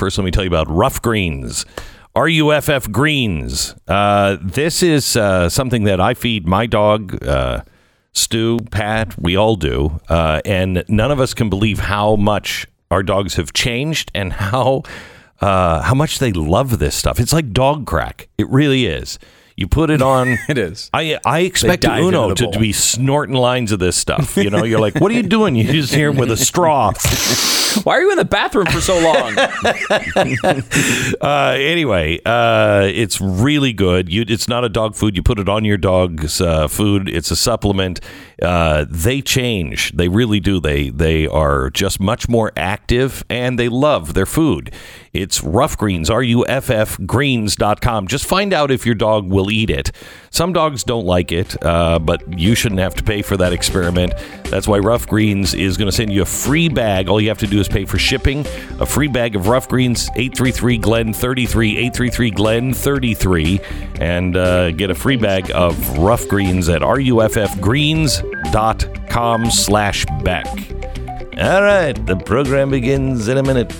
First, let me tell you about Ruff Greens. RUFF Greens. Uh, this is uh, something that I feed my dog, uh, Stu, Pat, we all do. Uh, and none of us can believe how much our dogs have changed and how, uh, how much they love this stuff. It's like dog crack. It really is. You put it on. It is. I I expect Uno to, to be snorting lines of this stuff. You know, you're like, what are you doing? You just hear him with a straw. Why are you in the bathroom for so long? Uh, anyway, uh, it's really good. You, it's not a dog food. You put it on your dog's uh, food. It's a supplement. Uh, they change. They really do. They they are just much more active and they love their food. It's Ruff Greens, R U F F Greens.com. Just find out if your dog will eat it. Some dogs don't like it, uh, but you shouldn't have to pay for that experiment. That's why Ruff Greens is going to send you a free bag. All you have to do is pay for shipping. A free bag of Ruff Greens, 833 Glenn 33, 833 Glenn 33, and uh, get a free bag of Ruff Greens at ruffgreens.com slash Beck. All right, the program begins in a minute.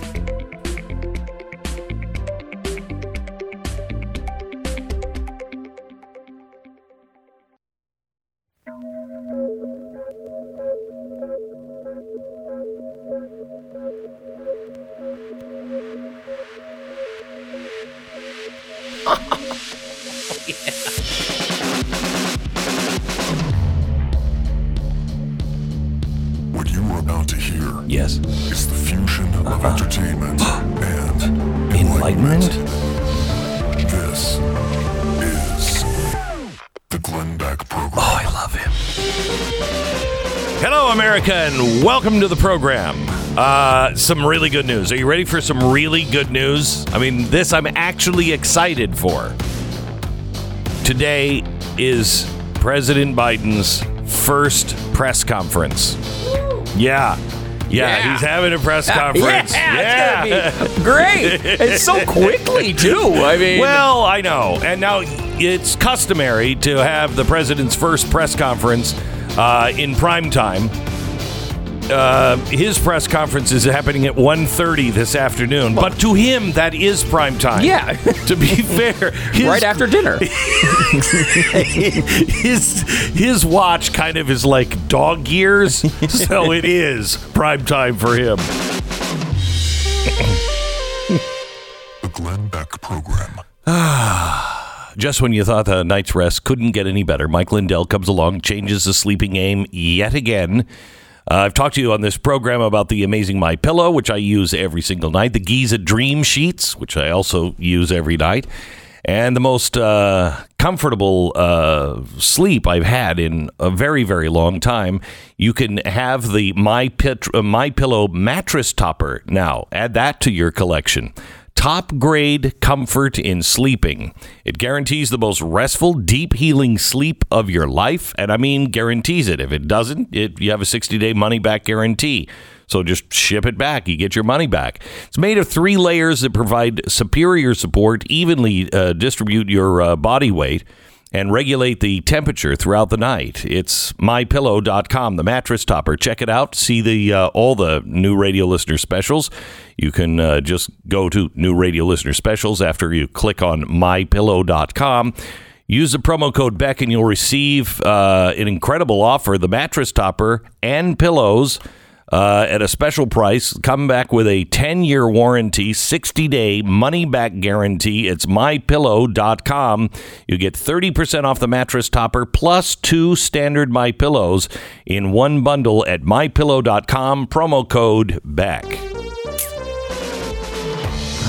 And welcome to the program. Uh, some really good news. Are you ready for some really good news? I mean, this I'm actually excited for. Today is President Biden's first press conference. Yeah. Yeah, Yeah. he's having a press conference. yeah, it's gonna be great. It's so quickly too. I mean, Well, I know. And now it's customary to have the president's first press conference uh, in prime time. Uh, his press conference is happening at 1.30 this afternoon. But to him, that is prime time. Yeah. to be fair. His, right after dinner. his, his watch kind of is like dog years. so it is prime time for him. The Glenn Beck Program. Just when you thought the night's rest couldn't get any better, Mike Lindell comes along, changes the sleeping game yet again. Uh, I've talked to you on this program about the amazing My Pillow, which I use every single night, the Giza Dream Sheets, which I also use every night, and the most uh, comfortable uh, sleep I've had in a very, very long time. You can have the My Pit- uh, My Pillow mattress topper now. Add that to your collection top grade comfort in sleeping. It guarantees the most restful, deep healing sleep of your life, and I mean guarantees it. If it doesn't, it, you have a 60 day money back guarantee. So just ship it back. You get your money back. It's made of three layers that provide superior support, evenly uh, distribute your uh, body weight and regulate the temperature throughout the night. It's mypillow.com, the mattress topper. Check it out. See the uh, all the new radio listener specials. You can uh, just go to new radio listener specials after you click on mypillow.com. Use the promo code Beck and you'll receive uh, an incredible offer: the mattress topper and pillows uh, at a special price. Come back with a 10 year warranty, 60 day money back guarantee. It's mypillow.com. You get 30% off the mattress topper plus two standard My Pillows in one bundle at mypillow.com. Promo code BECK.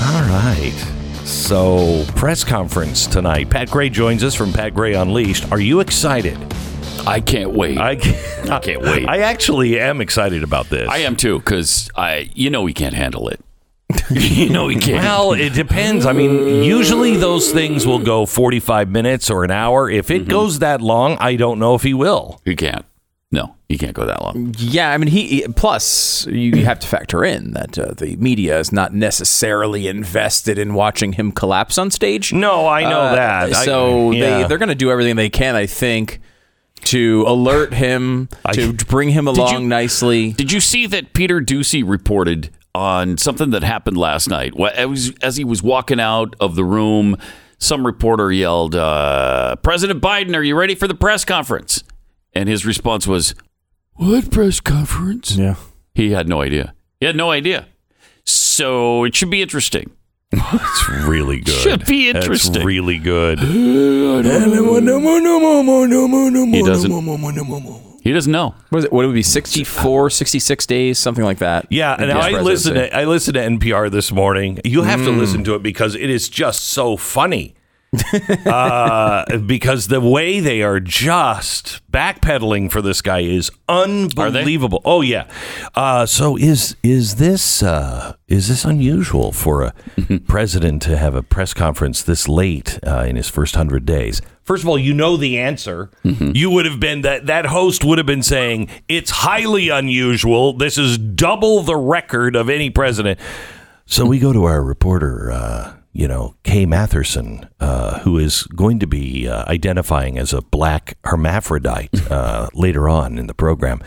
All right. So, press conference tonight. Pat Gray joins us from Pat Gray Unleashed. Are you excited? I can't wait. I I can't, can't wait. I actually am excited about this. I am too, because I, you know, we can't handle it. you know, we can't. Well, it depends. I mean, usually those things will go 45 minutes or an hour. If Mm-hmm. it goes that long, I don't know if he will. He can't. No, he can't go that long. Yeah, I mean, he plus you have to factor in that uh, the media is not necessarily invested in watching him collapse on stage. No, I know Uh, that. I- So yeah. they they're going to do everything they can, I think, to alert him to bring him along you- nicely. Did you see that Peter Doocy reported on something that happened last night. Wh- As as he was walking out of the room, some reporter yelled, uh, "President Biden, are you ready for the press conference?" And his response was, "What press conference?" Yeah. He had no idea. He had no idea. So it should be interesting. It's really good. Should be That's interesting. really good. He doesn't. He doesn't know. What, is it, what would it be 64, 66 days, something like that? Yeah, and I listened. To, I listened to NPR this morning. You have to mm. listen to it because it is just so funny. uh, because the way they are just backpedaling for this guy is unbelievable. Oh yeah. Uh, so is is this uh, is this unusual for a president to have a press conference this late uh, in his first hundred days? First of all, you know the answer. You would have been that that host would have been saying it's highly unusual. This is double the record of any president. So we go to our reporter, uh, you know, Kay Matherson, uh, who is going to be uh, identifying as a black hermaphrodite uh, later on in the program,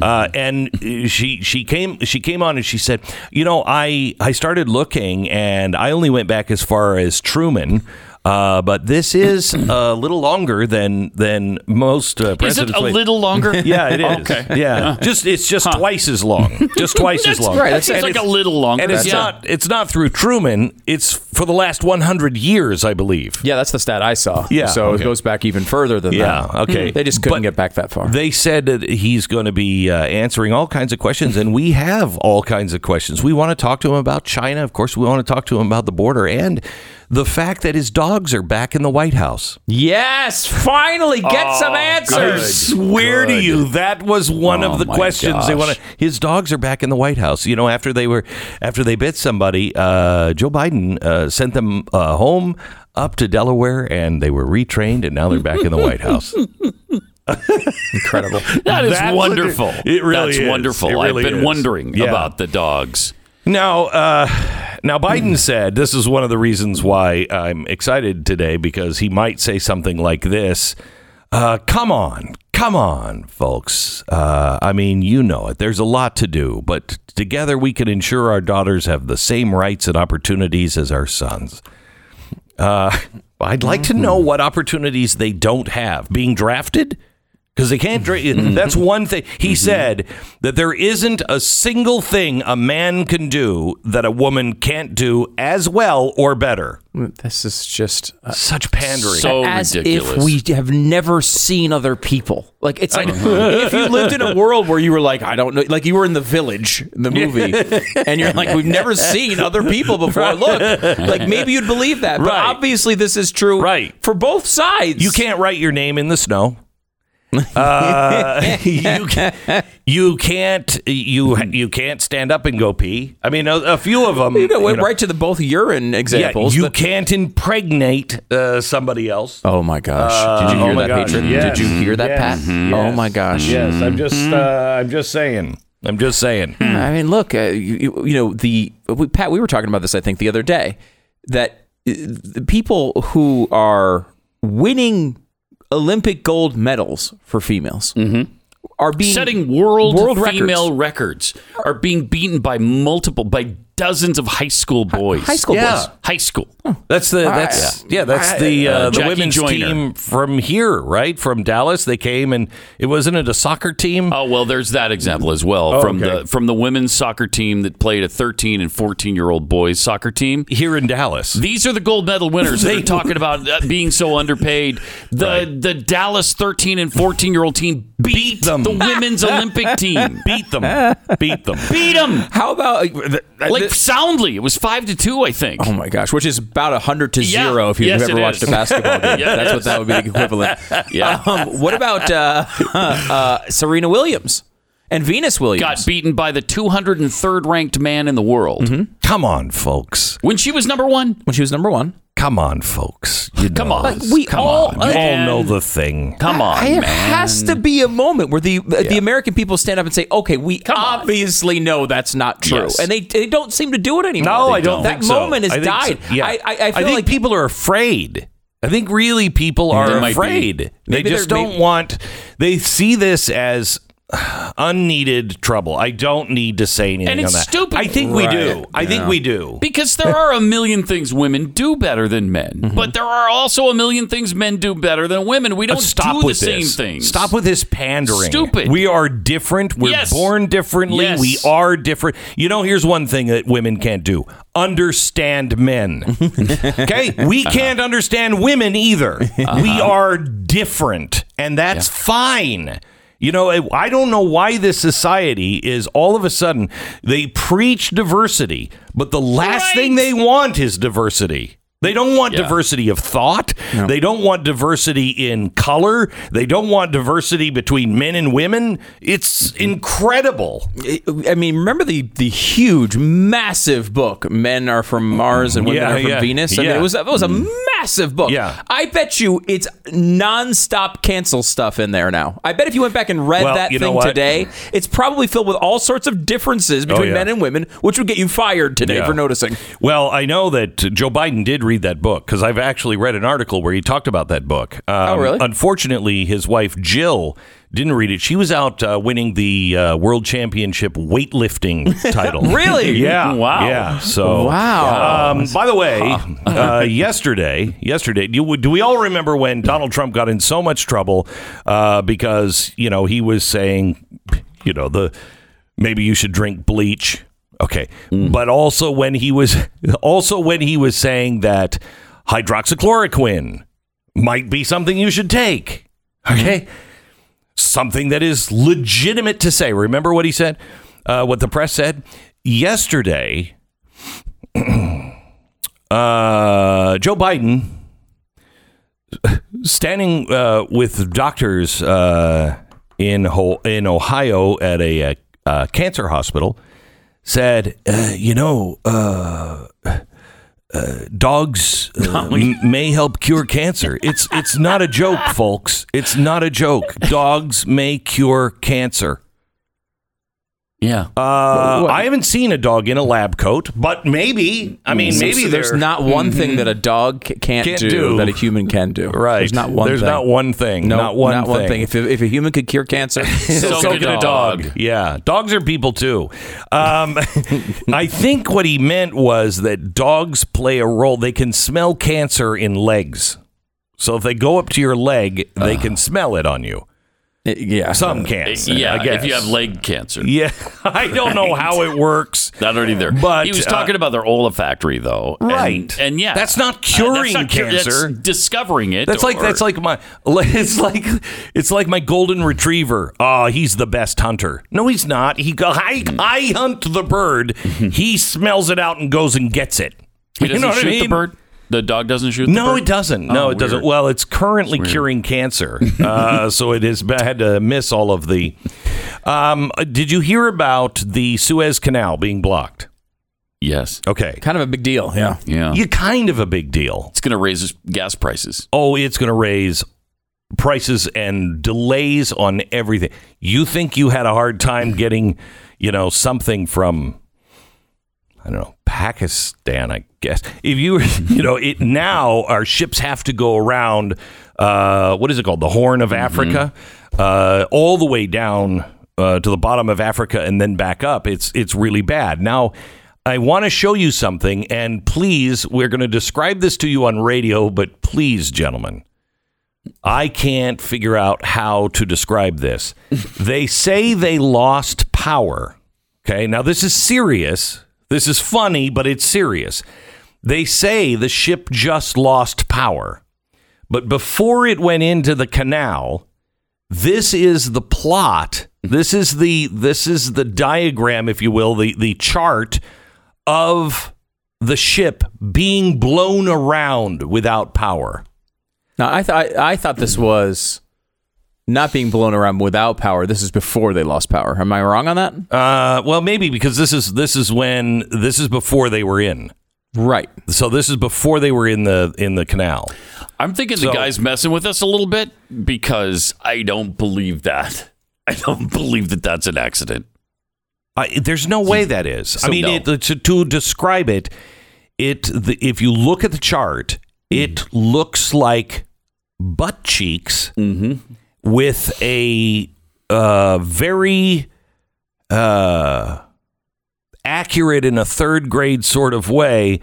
uh, and she she came she came on and she said, you know, I I started looking and I only went back as far as Truman. Uh, but this is a little longer than than most uh, Is it presidents. a wait. little longer? Yeah, it is. Okay. Yeah, just it's just twice as long. Just twice as long. right, That seems like a little longer. and it's Yeah. not it's not through Truman. It's for the last 100 years, I believe. Yeah, that's the stat I saw. Yeah, So okay. it goes back even further than Yeah, that. okay. They just couldn't But get back that far. They said that he's going to be uh, answering all kinds of questions, and we have all kinds of questions. We want to talk to him about China. Of course, we want to talk to him about the border and the fact that his dogs are back in the White House. yes, finally get some answers. I answers. swear to you, that was one Oh, of the questions they gosh. want to. His dogs are back in the White House. You know, after they were after they bit somebody, uh, Joe Biden uh, sent them uh, home up to Delaware, and they were retrained, and now they're back in the White House. Incredible. That is That's wonderful. what it- it really That's is. wonderful. It really I've been is. wondering Yeah. about the dogs. Now, uh, now Biden said this is one of the reasons why I'm excited today because he might say something like this. Uh, come on, come on, folks. Uh, I mean, you know it. There's a lot to do, but together we can ensure our daughters have the same rights and opportunities as our sons. Uh, I'd like to know what opportunities they don't have. Being drafted? Because they can't draft. Mm-hmm. That's mm-hmm. one thing. He mm-hmm. said that there isn't a single thing a man can do that a woman can't do as well or better. This is just uh, Such pandering. So as ridiculous. if we have never seen other people. Like it's like if you lived in a world where you were like, I don't know, like you were in the village, in the movie, and you're like, we've never seen other people before. Look, like maybe you'd believe that, but Right. obviously this is true, Right. for both sides. You can't write your name in the snow. Uh, you, ca- you can't you you can't stand up and go pee. I mean, a, a few of them. You know, went you know, right to the both urine yeah, examples. you but- can't impregnate uh, somebody else. oh my gosh! Did you oh hear my that, gosh, patron? yes. Did you hear that, Yes. Pat? Oh my gosh! Yes, I'm just uh, I'm just saying. I'm just saying. I mean, look, uh, you, you, you know, the we, Pat, we were talking about this, I think, the other day, that uh, the people who are winning Olympic gold medals for females mm-hmm. are being setting world, world female records. are being beaten by multiple by dozens of high school boys. high school Yeah. boys. High school. That's the that's yeah, that's the uh, the Jackie women's Joyner. team from here, right? From Dallas. They came and it wasn't it a soccer team? Oh well, there's that example as well from okay. the from the women's soccer team that played a 13 and 14 year old boys soccer team. here in Dallas. These are the gold medal winners. They're talking about uh, being so underpaid. The the Dallas 13 and 14 year old team beat, them. the women's Olympic team. beat them. beat them. Beat them How about uh, th- th- like th- soundly. It was five to two, I think. Oh my gosh, which is about hundred to Yeah. zero if you've Yes, ever watched is. a basketball game. Yeah, That's what that would be the equivalent. Yeah. Um, what about uh, uh, Serena Williams and Venus Williams? Got beaten by the 203rd ranked man in the world mm-hmm. Come on, folks. when she was number one. when she was number one. Come on, folks. You Come know on. this. we Come all- on. you all know the thing. Come on, I- it has to be a moment where the uh, the American people stand up and say, "Okay, we on. obviously know that's not true," Yes. and they they don't seem to do it anymore. No, They I don't That think so. moment has I think died. so. Yeah. I, I, I feel think like people are afraid. I think really people are They might be. afraid. They just don't maybe- want. They see this as unneeded trouble. I don't need to say anything And it's on that. stupid. I think we do. Right. I think we do. Because there are a million things women do better than men, Mm-hmm. but there are also a million things men do better than women. We don't Uh, Stop do the with same this. things. Stop with this pandering. Stupid. We are different. We're Yes. born differently. Yes. We are different. You know, here's one thing that women can't do: understand men. okay, we can't understand women either. Uh-huh. We are different, and that's fine. You know, I don't know why this society is all of a sudden they preach diversity, but the last Right. thing they want is diversity. They don't want Yeah. diversity of thought. They don't want diversity in color. They don't want diversity between men and women. It's incredible. I mean, remember the the huge, massive book, "Men Are from Mars and Women Yeah, Are from yeah, Venus." I mean, yeah. it was it was a mm. massive book. Yeah. I bet you it's nonstop cancel stuff in there now. I bet if you went back and read Well, that thing today, it's probably filled with all sorts of differences between oh, yeah. men and women, which would get you fired today Yeah. for noticing. Well, I know that Joe Biden did read that book because I've actually read an article where he talked about that book. Um, Oh, really? Unfortunately, his wife Jill didn't read it. She was out uh, winning the uh, world championship weightlifting title. Really? Yeah. Wow. Yeah. So. Wow. Um, by the way, uh, yesterday, yesterday, do, do we all remember when Donald Trump got in so much trouble uh, because you know he was saying, you know, the maybe you should drink bleach. Okay, but also when he was also when he was saying that hydroxychloroquine might be something you should take. Okay, something that is legitimate to say. Remember what he said? Uh, what the press said yesterday. uh, Joe Biden standing uh, with doctors uh, in Ho- in Ohio at a, uh, cancer hospital said, uh, "You know, uh, uh, dogs uh, m- may help cure cancer. It's it's not a joke, folks. It's not a joke. Dogs may cure cancer." Yeah. Uh, I haven't seen a dog in a lab coat, but maybe. I mean, maybe there's they're- not one thing that a dog ca- can't, Can't do, do. that a human can do. right. There's not one. There's thing. not one thing. No, not one. not thing. one thing. If, if a human could cure cancer, So so could can a dog. Yeah, dogs are people too. Um, I think what he meant was that dogs play a role. They can smell cancer in legs. So if they go up to your leg, they can smell it on you. Yeah. Some can. yeah. I guess. If you have leg cancer. Yeah, I don't know how it works. Not already there. But, he was uh, talking about their olfactory, though. Right. And, yeah. That's not Uh, curing that's not cur- that's discovering it. That's like that's like my it's like it's like my golden retriever. Oh, he's the best hunter. No, he's not. He go I I hunt the bird. he smells it out and goes and gets it. He doesn't you know shoot I mean? the bird. The dog doesn't shoot. the No, bird? it doesn't. No, Oh, it doesn't. weird. Well, it's currently curing cancer, uh, so it is. I had to miss all of the. Um, did you hear about the Suez Canal being blocked? Yes. Okay, kind of a big deal. Yeah. Yeah. you kind of a big deal. it's going to raise gas prices. oh, it's going to raise prices and delays on everything. You think you had a hard time getting, you know, something from I don't know, Pakistan, I guess. If you were, you know, it now our ships have to go around uh what is it called? The Horn of Africa, uh all the way down uh, to the bottom of Africa and then back up. It's it's really bad. Now I want to show you something, and please, we're going to describe this to you on radio, but please, gentlemen, I can't figure out how to describe this. they say they lost power. Okay, now this is serious. This is funny, but it's serious. They say the ship just lost power. But before it went into the canal, this is the plot. This is the this is the diagram, if you will, the the chart of the ship being blown around without power. Now I thought I thought this was not being blown around without power. This is before they lost power. Am I wrong on that? Uh, well, maybe because this is this is when this is before they were in. Right. So this is before they were in the in the canal. I'm thinking So- the guy's messing with us a little bit because I don't believe that. I don't believe that that's an accident. I, there's no way that is. I mean, no. it, to, to describe it, it the, if you look at the chart, it looks like butt cheeks with a uh, very uh, accurate in a third grade sort of way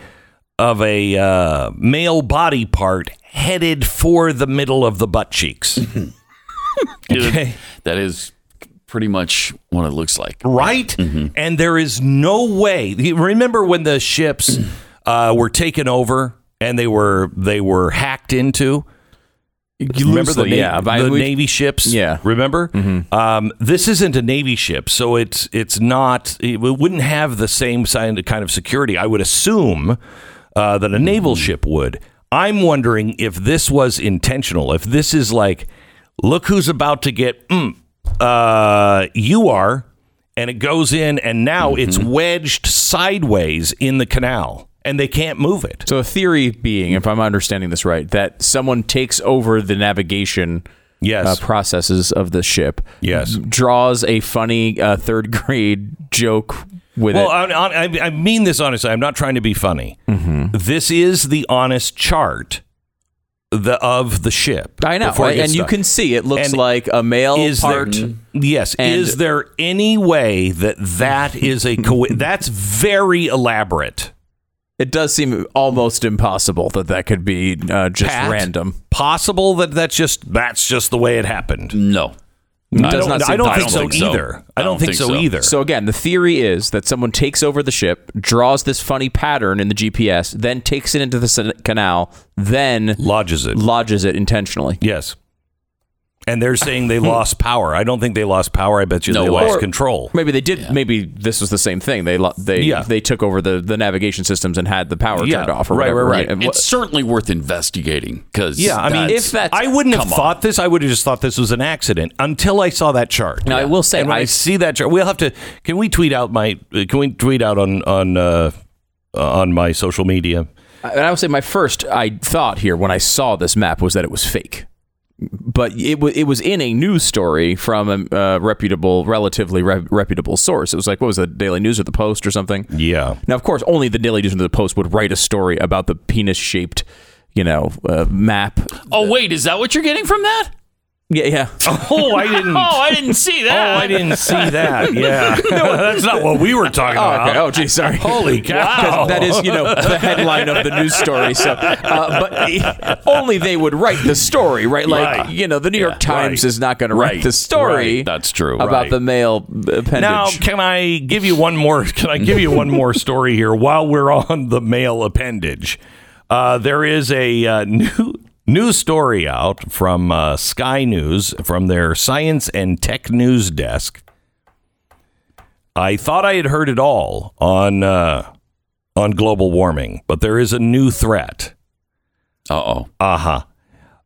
of a uh, male body part headed for the middle of the butt cheeks. okay. That is pretty much what it looks like. right? And there is no way. Remember when the ships uh, were taken over and they were they were hacked into? You remember the, Loosely, yeah, the we- Navy ships? Yeah. Remember? Um, this isn't a Navy ship, so it's it's not. It wouldn't have the same kind of security. I would assume uh, that a naval ship would. I'm wondering if this was intentional. If this is like, look who's about to get. Mm, uh, you are, and it goes in, and now it's wedged sideways in the canal, and they can't move it. So a theory being, if I'm understanding this right, that someone takes over the navigation Yes. uh, processes of the ship. Yes. Draws a funny uh, third grade joke with Well, it. I, I, I mean this honestly. I'm not trying to be funny. Mm-hmm. This is the honest chart the of the ship. I know, it and you can see it looks And like a male is part. there yes and- is there any way that that is a co- that's very elaborate It does seem almost impossible that that could be uh, just Pat? random. possible that that's just that's just the way it happened No. It I does don't, not seem I don't think don't so think so. either I don't think so either So again, the theory is that someone takes over the ship, draws this funny pattern in the GPS, then takes it into the canal, then lodges it lodges it intentionally. yes and they're saying they lost power I don't think they lost power I bet you No they way. lost control Maybe they did. Maybe this was the same thing. They lo- they Yeah. they took over the, the navigation systems and had the power Yeah, turned off or right, whatever. right, right. And It's certainly worth investigating because Yeah, I mean, If that's- I wouldn't have come on. thought this. I would have just thought this was an accident until I saw that chart. Now, I will say, and when I, I- see that chart, we'll have to. Can we tweet out my? uh, Can we tweet out on on uh, on my social media? And I would say my first I thought here when I saw this map was that it was fake. But it was it was in a news story from a uh, reputable, relatively re- reputable source. It was like what was it, the Daily News or the Post or something. Yeah. Now, of course, only the Daily News and the Post would write a story about the penis-shaped, you know, uh, map. Oh wait, is that what you're getting from that? Yeah, yeah. Oh, I didn't. Oh, I didn't see that. Oh. I didn't see that. Yeah, that's not what we were talking Oh, about. okay. Oh, gee, sorry. Holy cow! That is, you know, the headline of the news story. So, uh, but only they would write the story, right? Like, Right. you know, the New York Times right. is not going to write Right. the story. Right. That's true. about Right. the male appendage. Now, can I give you one more? Can I give you one more story here while we're on the male appendage? Uh, there is a uh, new news story out from uh, Sky News from their science and tech news desk. I thought I had heard it all on uh, on global warming, but there is a new threat. Uh oh. Uh-huh.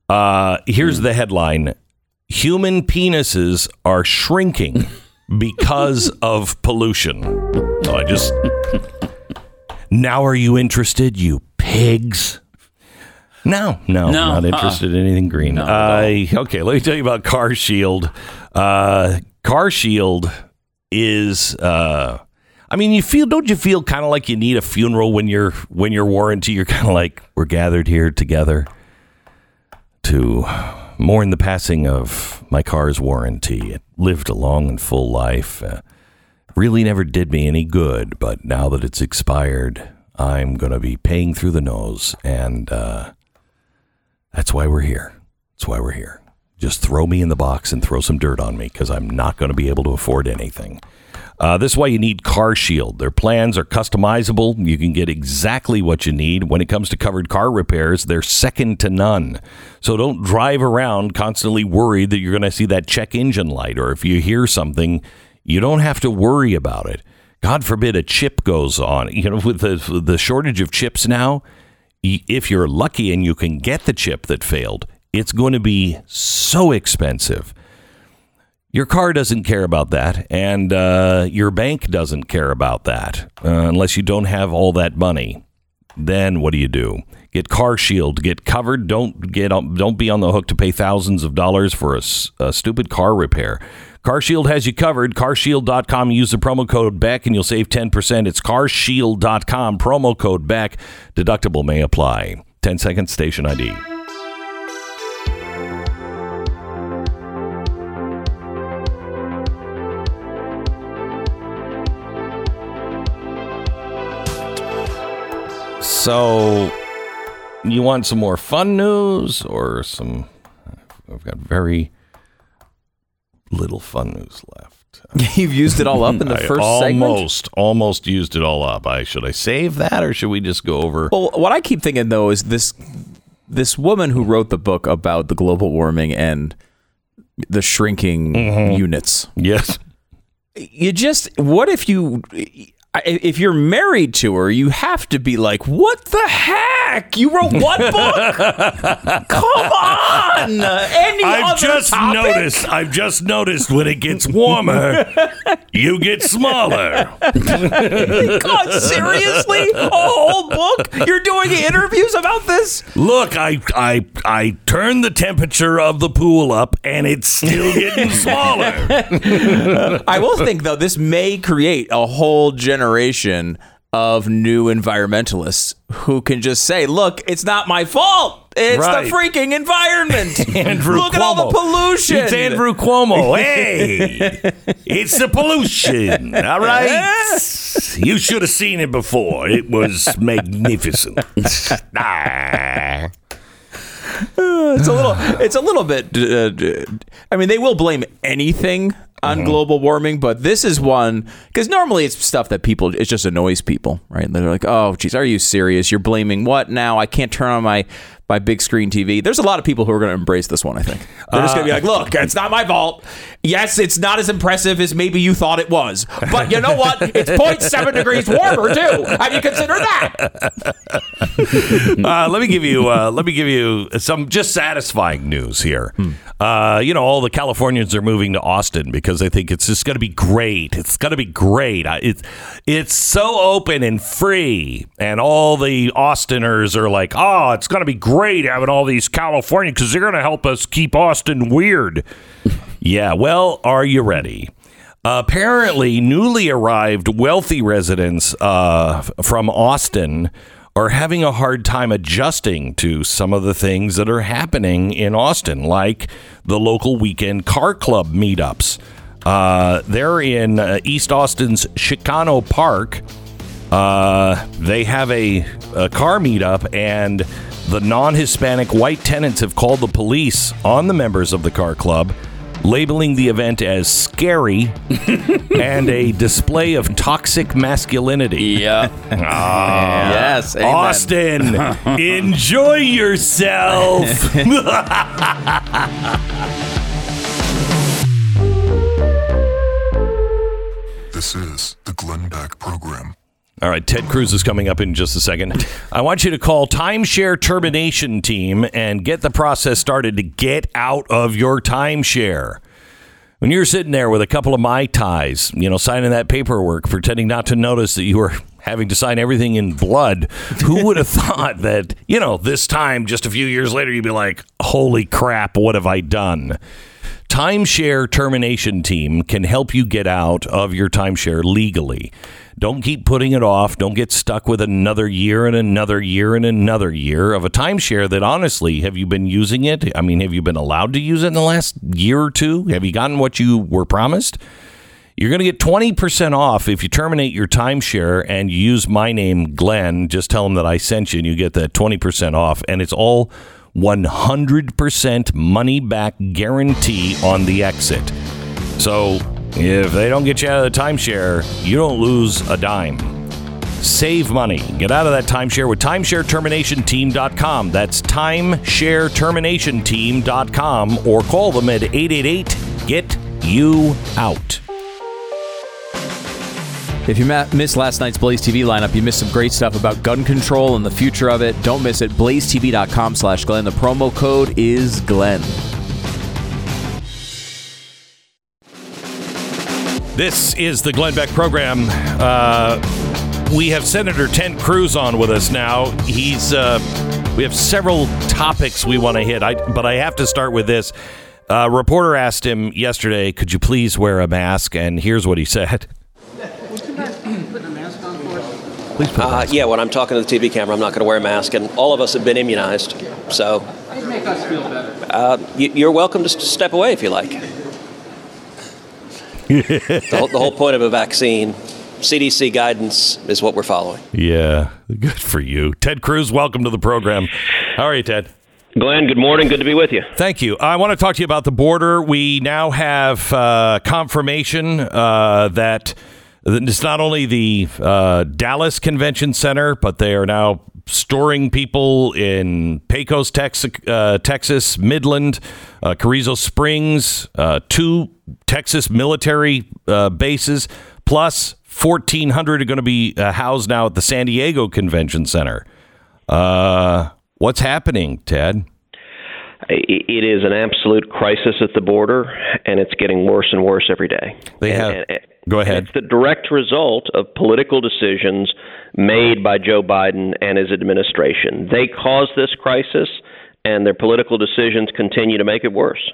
Uh Here's the headline: Human penises are shrinking because of pollution. So I just now are you interested, you pigs? No, no, No, not interested in anything green. I okay, let me tell you about Car Shield. Uh, Car Shield is uh, I mean, you feel don't you feel kind of like you need a funeral when you're when you're warranty? You're kind of like we're gathered here together to mourn the passing of my car's warranty. It lived a long and full life. Uh, really never did me any good, but now that it's expired, I'm going to be paying through the nose. And uh, that's why we're here. That's why we're here. Just throw me in the box and throw some dirt on me because I'm not going to be able to afford anything. Uh, this is why you need Car Shield. Their plans are customizable. You can get exactly what you need. When it comes to covered car repairs, they're second to none. So don't drive around constantly worried that you're going to see that check engine light, or if you hear something, you don't have to worry about it. God forbid a chip goes on. You know, with the the shortage of chips now, if you're lucky and you can get the chip that failed, it's going to be so expensive. Your car doesn't care about that, and uh, your bank doesn't care about that uh, unless you don't have all that money. Then what do you do? Get Car Shield, get covered. Don't get on, don't be on the hook to pay thousands of dollars for a stupid car repair. CarShield has you covered. CarShield.com. Use the promo code BECK and you'll save 10%. It's CarShield.com. Promo code BECK. Deductible may apply. 10 seconds, station ID. So, you want some more fun news or some? I've got very little fun news left. You've used it all up in the first segment. almost, almost used it all up. I should I save that or should we just go over? Well, what I keep thinking though is this this woman who wrote the book about the global warming and the shrinking Mm-hmm. units. Yes. You just what if you if you're married to her, you have to be like, "What the heck? You wrote what book? Come on!" Any I've other just topic? noticed. I've just noticed when it gets warmer, you get smaller. God, seriously? A whole book? You're doing interviews about this? Look, I I I turned the temperature of the pool up, and it's still getting smaller. I will think though this may create a whole generation of new environmentalists who can just say, "Look, it's not my fault. It's Right. the freaking environment. Andrew Look at all the pollution." It's Andrew Cuomo. Hey, it's the pollution. All right. You should have seen it before. It was magnificent. Ah. It's a little. It's a little bit. Uh, I mean, they will blame anything on Mm-hmm. global warming, but this is one because normally it's stuff that people. It just annoys people, right? They're like, "Oh, geez, are you serious? You're blaming what now? I can't turn on my my big screen TV." There's a lot of people who are going to embrace this one. I think they're just going to be like, "Look, it's not my fault. Yes, it's not as impressive as maybe you thought it was, but you know what? It's 0.7 degrees warmer too. Have you considered that?" Uh, let me give you uh, let me give you some just satisfying news here. Uh, you know, all the Californians are moving to Austin because they think it's just going to be great. It's going to be great. I- It's it's so open and free, and all the Austiners are like, "Oh, it's going to be great having all these Californians because they're going to help us keep Austin weird." yeah. Well, are you ready? Apparently, newly arrived wealthy residents uh, from Austin are having a hard time adjusting to some of the things that are happening in Austin, like the local weekend car club meetups. Uh, they're in uh, East Austin's Chicano Park. Uh, they have a, a car meetup, and the non Hispanic white tenants have called the police on the members of the car club, labeling the event as scary and a display of toxic masculinity. Yeah. Ah. yes, amen. Austin, enjoy yourself. This is the Glenn Beck Program. All right, Ted Cruz is coming up in just a second. I want you to call Timeshare Termination Team and get the process started to get out of your timeshare. When you're sitting there with a couple of mai tais, you know, signing that paperwork, pretending not to notice that you were having to sign everything in blood, who would have thought that, you know, this time, just a few years later, you'd be like, holy crap, what have I done? Timeshare Termination Team can help you get out of your timeshare legally. Don't keep putting it off. Don't get stuck with another year and another year and another year of a timeshare that honestly, have you been using it? I mean, have you been allowed to use it in the last year or two? Have you gotten what you were promised? You're going to get 20% off if you terminate your timeshare and you use my name, Glenn. Just tell them that I sent you and you get that 20% off. And it's all 100% money back guarantee on the exit. So if they don't get you out of the timeshare, you don't lose a dime. Save money. Get out of that timeshare with timeshareterminationteam.com. That's timeshareterminationteam.com or call them at 888 Get You Out. If you missed last night's Blaze TV lineup, you missed some great stuff about gun control and the future of it. Don't miss it. BlazeTV.com slash Glenn. The promo code is Glenn. This is the Glenn Beck program. Uh, we have Senator Ted Cruz on with us now. He's uh, we have several topics we want to hit, I, but I have to start with this. A reporter asked him yesterday, "Could you please wear a mask?" And here's what he said. Please put a Uh, mask. yeah, when I'm talking to the TV camera, I'm not going to wear a mask, and all of us have been immunized. So, make us feel better. uh, you, you're welcome to step away if you like. The, whole, the whole point of a vaccine CDC guidance is what we're following. Yeah, good for you. Ted Cruz, welcome to the program. How are you, Ted? Glenn, good morning. Good to be with you. Thank you. I want to talk to you about the border. We now have uh, confirmation uh, that it's not only the uh, Dallas Convention Center, but they are now storing people in Pecos, Texas, uh, Texas Midland, uh, Carrizo Springs, uh, two Texas military uh, bases, plus 1,400 are going to be uh, housed now at the San Diego Convention Center. Uh, what's happening, Ted? It is an absolute crisis at the border, and it's getting worse and worse every day. They have. And, and, Go ahead. It's the direct result of political decisions made by Joe Biden and his administration. They caused this crisis, and their political decisions continue to make it worse.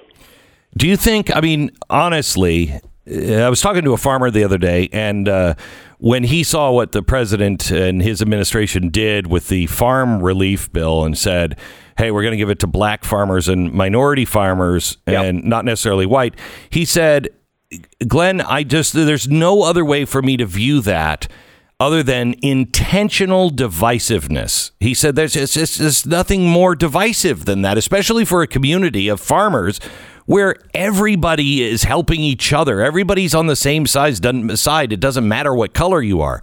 Do you think? I mean, honestly, I was talking to a farmer the other day, and uh, when he saw what the president and his administration did with the farm relief bill and said, hey, we're going to give it to black farmers and minority farmers yep. and not necessarily white, he said, Glenn, I just, there's no other way for me to view that other than intentional divisiveness. He said there's, it's, it's, there's nothing more divisive than that, especially for a community of farmers where everybody is helping each other. Everybody's on the same side. Side. It doesn't matter what color you are.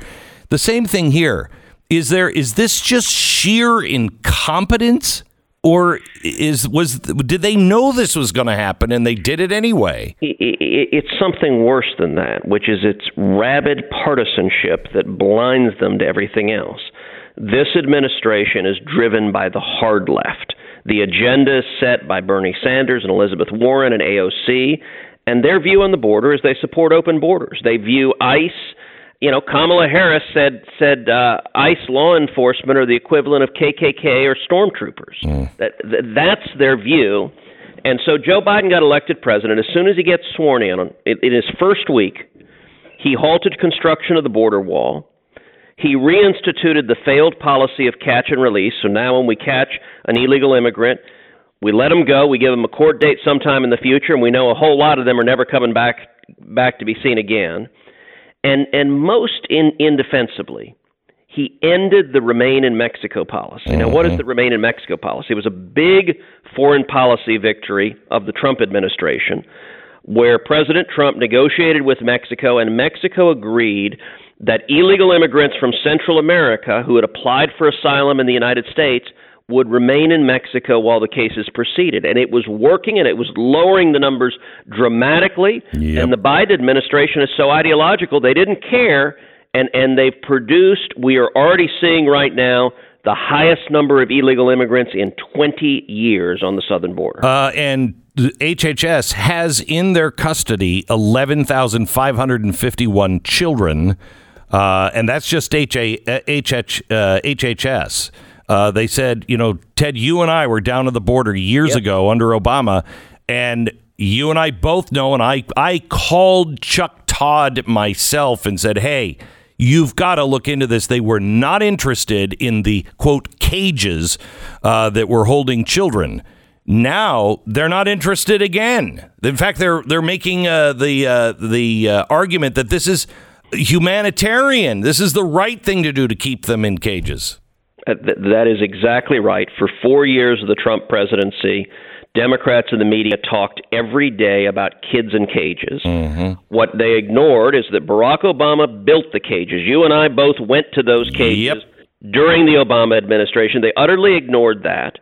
The same thing here. Is there? Is this just sheer incompetence? or is was did they know this was going to happen and they did it anyway? It's something worse than that, which is it's rabid partisanship that blinds them to everything else. This administration is driven by the hard left. The agenda set by Bernie Sanders and Elizabeth Warren and AOC, and their view on the border is they support open borders. They view ICE. You know, Kamala Harris said said uh, ICE law enforcement are the equivalent of KKK or stormtroopers. Mm. That, that that's their view. And so Joe Biden got elected president. As soon as he gets sworn in, in, in his first week, he halted construction of the border wall. He reinstituted the failed policy of catch and release. So now, when we catch an illegal immigrant, we let them go. We give them a court date sometime in the future, and we know a whole lot of them are never coming back back to be seen again. And and most in, indefensibly, he ended the remain in Mexico policy. Mm-hmm. Now, what is mm-hmm. the remain in Mexico policy? It was a big foreign policy victory of the Trump administration, where President Trump negotiated with Mexico, and Mexico agreed that illegal immigrants from Central America who had applied for asylum in the United States would remain in Mexico while the cases proceeded. And it was working and it was lowering the numbers dramatically. Yep. And the Biden administration is so ideological, they didn't care. And, and they've produced, we are already seeing right now, the highest number of illegal immigrants in 20 years on the southern border. Uh, and HHS has in their custody 11,551 children uh, and that's just HA, HH, uh, HHS. Uh, they said, you know, Ted, you and I were down at the border years yep. ago under Obama, and you and I both know, and I, I called Chuck Todd myself and said, hey, you've got to look into this. They were not interested in the quote cages uh, that were holding children. Now they're not interested again. In fact, they're they're making uh, the uh, the uh, argument that this is humanitarian. This is the right thing to do to keep them in cages. Uh, that is exactly right. For four years of the Trump presidency, Democrats in the media talked every day about kids in cages. Mm-hmm. What they ignored is that Barack Obama built the cages. You and I both went to those cages yep. during the Obama administration. They utterly ignored that.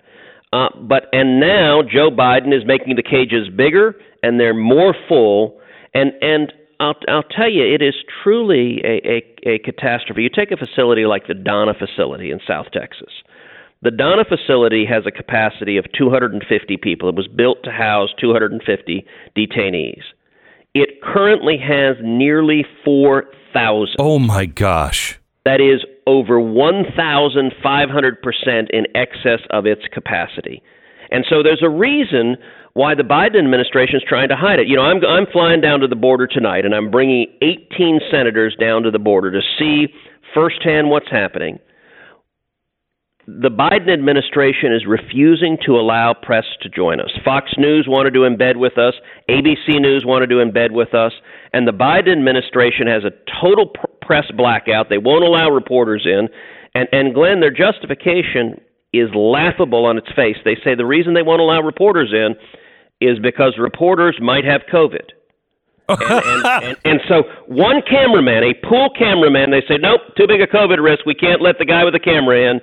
Uh, but and now Joe Biden is making the cages bigger and they're more full. And and I'll, I'll tell you, it is truly a, a, a catastrophe. You take a facility like the Donna facility in South Texas. The Donna facility has a capacity of 250 people. It was built to house 250 detainees. It currently has nearly 4,000. Oh my gosh. That is over 1,500% in excess of its capacity. And so there's a reason why the Biden administration is trying to hide it. You know, I'm I'm flying down to the border tonight, and I'm bringing 18 senators down to the border to see firsthand what's happening. The Biden administration is refusing to allow press to join us. Fox News wanted to embed with us, ABC News wanted to embed with us, and the Biden administration has a total pr- press blackout. They won't allow reporters in. And, and Glenn, their justification is laughable on its face. They say the reason they won't allow reporters in is because reporters might have COVID. and, and, and, and so one cameraman, a pool cameraman, they say, nope, too big a COVID risk. We can't let the guy with the camera in.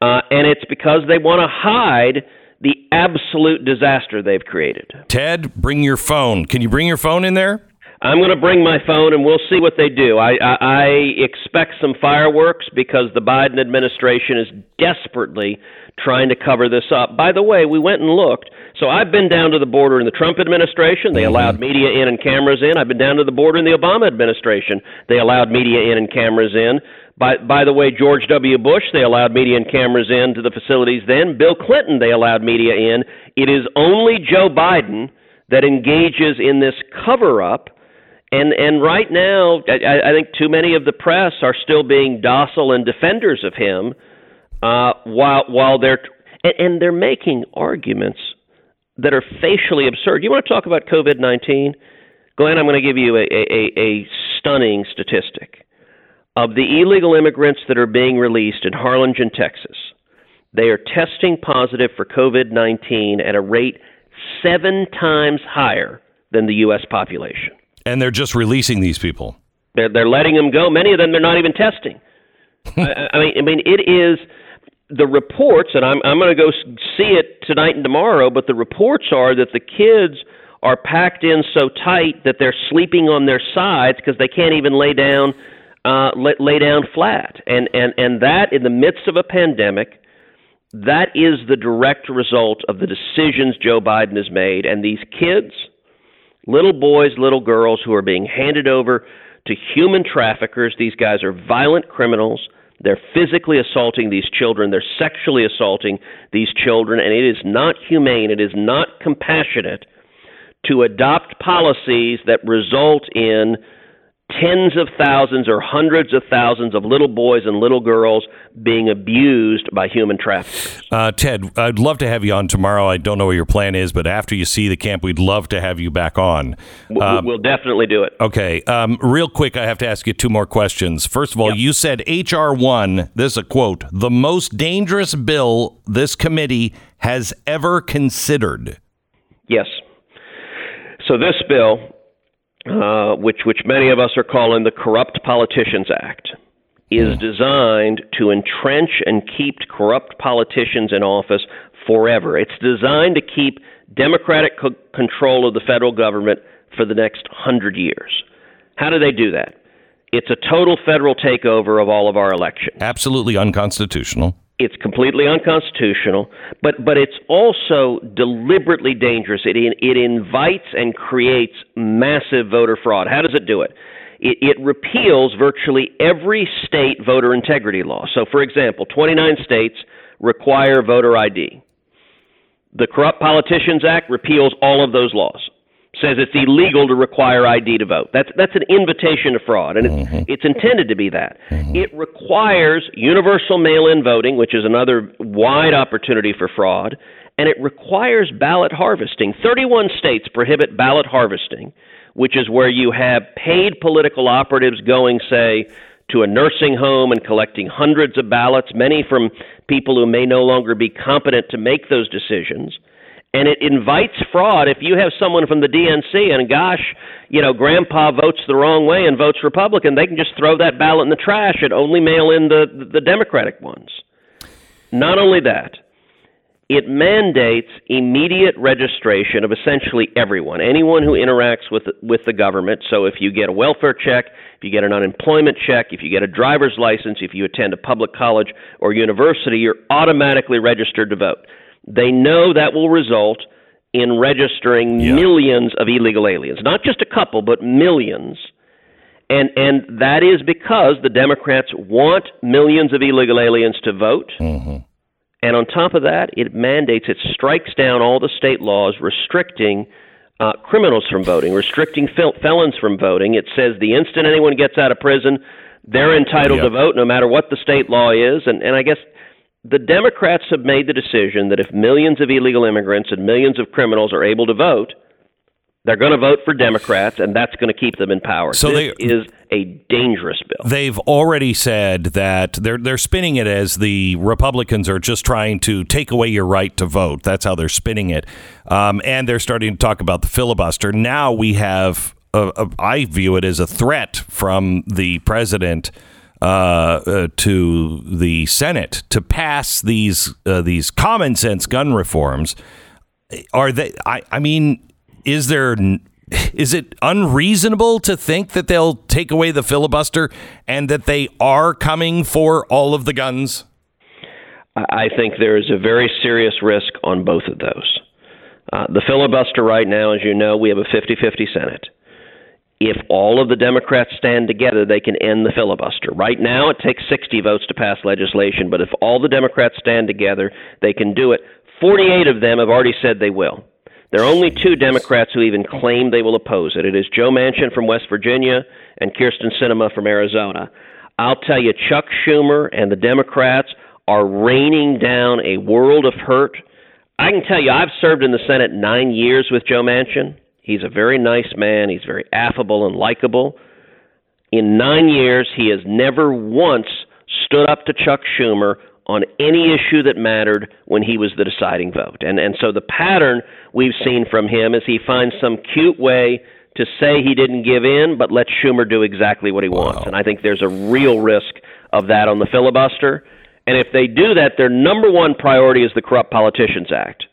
Uh, and it's because they want to hide the absolute disaster they've created. Ted, bring your phone. Can you bring your phone in there? I'm going to bring my phone and we'll see what they do. I, I, I expect some fireworks because the Biden administration is desperately trying to cover this up. By the way, we went and looked. So I've been down to the border in the Trump administration. They allowed media in and cameras in. I've been down to the border in the Obama administration. They allowed media in and cameras in. By, by the way, George W. Bush, they allowed media and cameras in to the facilities then. Bill Clinton, they allowed media in. It is only Joe Biden that engages in this cover up. And, and right now, I, I think too many of the press are still being docile and defenders of him uh, while, while they're, and, and they're making arguments that are facially absurd. You want to talk about COVID 19? Glenn, I'm going to give you a, a, a stunning statistic of the illegal immigrants that are being released in Harlingen, Texas, they are testing positive for COVID 19 at a rate seven times higher than the U.S. population. And they're just releasing these people. They're, they're letting them go. Many of them they're not even testing. I, I mean, I mean, it is the reports, and I'm I'm going to go see it tonight and tomorrow. But the reports are that the kids are packed in so tight that they're sleeping on their sides because they can't even lay down uh, lay, lay down flat, and and and that in the midst of a pandemic, that is the direct result of the decisions Joe Biden has made, and these kids, little boys, little girls who are being handed over to human traffickers. These guys are violent criminals. They're physically assaulting these children. They're sexually assaulting these children, and it is not humane. It is not compassionate to adopt policies that result in tens of thousands or hundreds of thousands of little boys and little girls being abused by human traffickers. Uh, Ted, I'd love to have you on tomorrow. I don't know what your plan is, but after you see the camp, we'd love to have you back on. Um, we'll definitely do it. Okay. Um, real quick, I have to ask you two more questions. First of all, yep. you said H.R. 1, this is a quote, the most dangerous bill this committee has ever considered. Yes. So this bill uh, which which many of us are calling the Corrupt Politicians Act, is hmm. designed to entrench and keep corrupt politicians in office forever. It's designed to keep democratic co- control of the federal government for the next hundred years. How do they do that? It's a total federal takeover of all of our elections. Absolutely unconstitutional. It's completely unconstitutional, but but it's also deliberately dangerous. It it invites and creates massive voter fraud. How does it do it? It, it repeals virtually every state voter integrity law. So, for example, 29 states require voter ID. The Corrupt Politicians Act repeals all of those laws says it's illegal to require ID to vote. That's that's an invitation to fraud, and it's mm-hmm. it's intended to be that. Mm-hmm. It requires universal mail-in voting, which is another wide opportunity for fraud, and it requires ballot harvesting. 31 states prohibit ballot harvesting, which is where you have paid political operatives going, say, to a nursing home and collecting hundreds of ballots, many from people who may no longer be competent to make those decisions and it invites fraud. If you have someone from the DNC and gosh, you know, grandpa votes the wrong way and votes Republican, they can just throw that ballot in the trash and only mail in the the Democratic ones. Not only that, it mandates immediate registration of essentially everyone, anyone who interacts with with the government. So if you get a welfare check, if you get an unemployment check, if you get a driver's license, if you attend a public college or university, you're automatically registered to vote. They know that will result in registering yeah. millions of illegal aliens, not just a couple, but millions. And and that is because the Democrats want millions of illegal aliens to vote. Mm-hmm. And on top of that, it mandates, it strikes down all the state laws restricting uh, criminals from voting, restricting fel- felons from voting. It says the instant anyone gets out of prison, they're entitled yep. to vote no matter what the state law is. And, and I guess the Democrats have made the decision that if millions of illegal immigrants and millions of criminals are able to vote, They're going to vote for Democrats, and that's going to keep them in power. So this they- is a dangerous bill. They've already said that they're they're spinning it as the Republicans are just trying to take away your right to vote. That's how they're spinning it, um, and they're starting to talk about the filibuster. Now we have, a, a, I view it as a threat from the president uh, uh, to the Senate to pass these uh, these common sense gun reforms. Are they? I, I mean, is there? Is it unreasonable to think that they'll take away the filibuster and that they are coming for all of the guns? I think there is a very serious risk on both of those. Uh, the filibuster right now, as you know, we have a 50 50 Senate. If all of the Democrats stand together, they can end the filibuster. Right now, it takes 60 votes to pass legislation, but if all the Democrats stand together, they can do it. 48 of them have already said they will. There are only two Democrats who even claim they will oppose it. It is Joe Manchin from West Virginia and Kyrsten Sinema from Arizona. I'll tell you, Chuck Schumer and the Democrats are raining down a world of hurt. I can tell you, I've served in the Senate nine years with Joe Manchin. He's a very nice man. He's very affable and likable. In nine years, he has never once stood up to Chuck Schumer on any issue that mattered when he was the deciding vote. And and so the pattern we've seen from him is he finds some cute way to say he didn't give in, but let Schumer do exactly what he wants. And I think there's a real risk of that on the filibuster. And if they do that, their number one priority is the Corrupt Politicians Act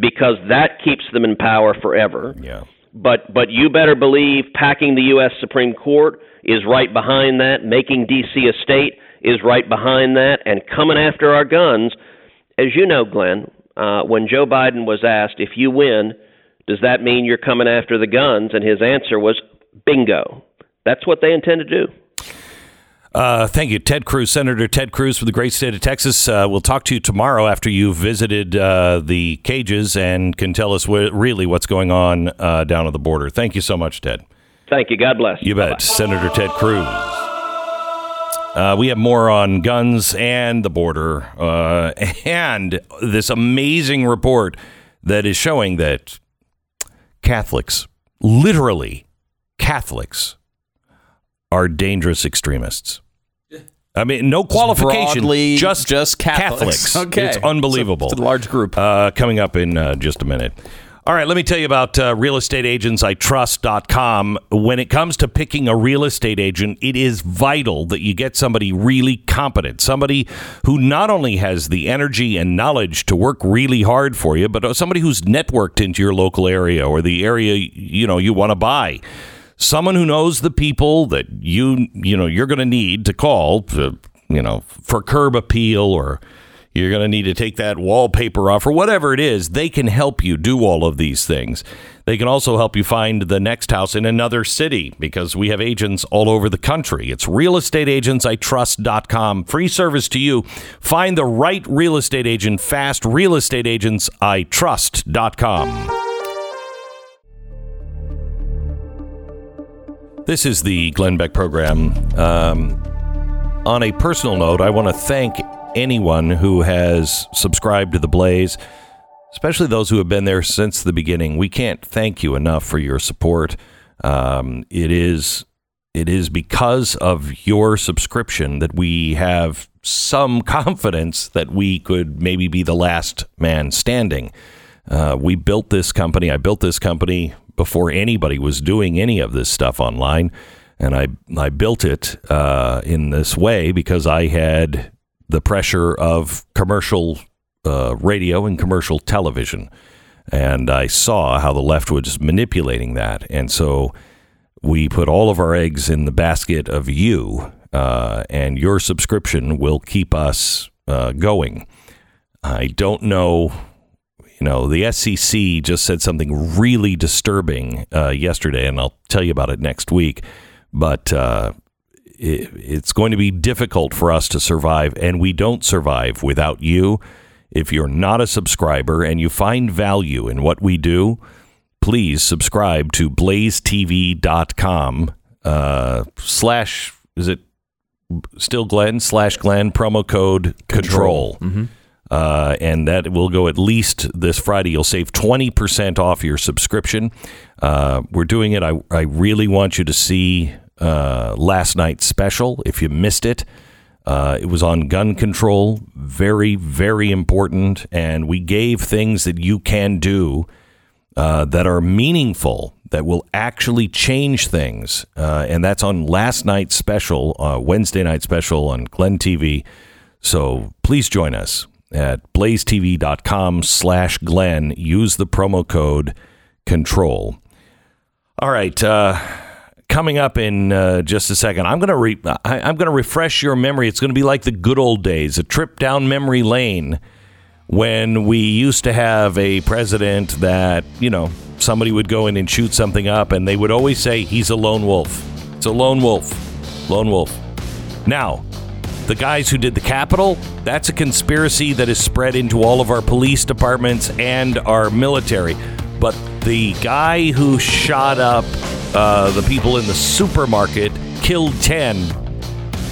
because that keeps them in power forever. Yeah. But but you better believe packing the U.S. Supreme Court is right behind that. Making D.C. a state is right behind that, and coming after our guns. As you know, Glenn, uh, when Joe Biden was asked if you win, does that mean you're coming after the guns? And his answer was bingo. That's what they intend to do. Uh, thank you, Ted Cruz, Senator Ted Cruz from the great state of Texas. Uh, we'll talk to you tomorrow after you've visited uh, the cages and can tell us wh- really what's going on uh, down at the border. Thank you so much, Ted. Thank you. God bless. You bet, Senator Ted Cruz. Uh, we have more on guns and the border, uh, and this amazing report that is showing that Catholics, literally Catholics, are dangerous extremists. I mean, no qualification, Broadly, just just Catholics. Okay. It's unbelievable. It's a large group. Uh, coming up in uh, just a minute. All right, let me tell you about uh, realestateagentsitrust.com. When it comes to picking a real estate agent, it is vital that you get somebody really competent, somebody who not only has the energy and knowledge to work really hard for you, but somebody who's networked into your local area or the area you know you want to buy. Someone who knows the people that you you know you're going to need to call to, you know for curb appeal or you're going to need to take that wallpaper off or whatever it is. They can help you do all of these things. They can also help you find the next house in another city because we have agents all over the country. It's realestateagentsitrust.com. Free service to you. Find the right real estate agent fast. Realestateagentsitrust.com. This is the Glenn Beck program. Um, on a personal note, I want to thank anyone who has subscribed to the Blaze, especially those who have been there since the beginning. We can't thank you enough for your support. Um, it is it is because of your subscription that we have some confidence that we could maybe be the last man standing. Uh, we built this company. I built this company before anybody was doing any of this stuff online, and I I built it uh, in this way because I had the pressure of commercial uh, radio and commercial television, and I saw how the left was manipulating that, and so we put all of our eggs in the basket of you, uh, and your subscription will keep us uh, going. I don't know you know, the SEC just said something really disturbing uh, yesterday, and I'll tell you about it next week. But uh, it, it's going to be difficult for us to survive, and we don't survive without you. If you're not a subscriber and you find value in what we do, please subscribe to blazetv.com uh, slash, is it still Glenn? Slash Glenn, promo code control. Uh, and that will go at least this Friday. You'll save 20% off your subscription. Uh, we're doing it. I, I really want you to see uh, last night's special if you missed it. Uh, it was on gun control, very, very important. And we gave things that you can do uh, that are meaningful, that will actually change things. And that's on last night's special, Wednesday night special on Glenn TV. So please join us at blazetv.com slash Glenn. Use the promo code control. All right. Uh, coming up in uh, just a second, I'm going to re- I- I'm going to refresh your memory. It's going to be like the good old days, a trip down memory lane when we used to have a president that, you know, somebody would go in and shoot something up and they would always say he's a lone wolf. It's a lone wolf. Lone wolf. Now, the guys who did the Capitol, that's a conspiracy that is spread into all of our police departments and our military. But the guy who shot up uh, the people in the supermarket, killed 10,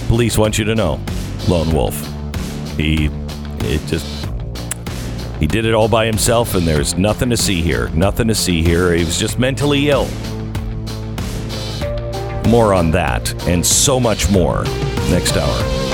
police want you to know, lone wolf. He, it just, he did it all by himself, and there's nothing to see here. Nothing to see here. He was just mentally ill. More on that and so much more next hour.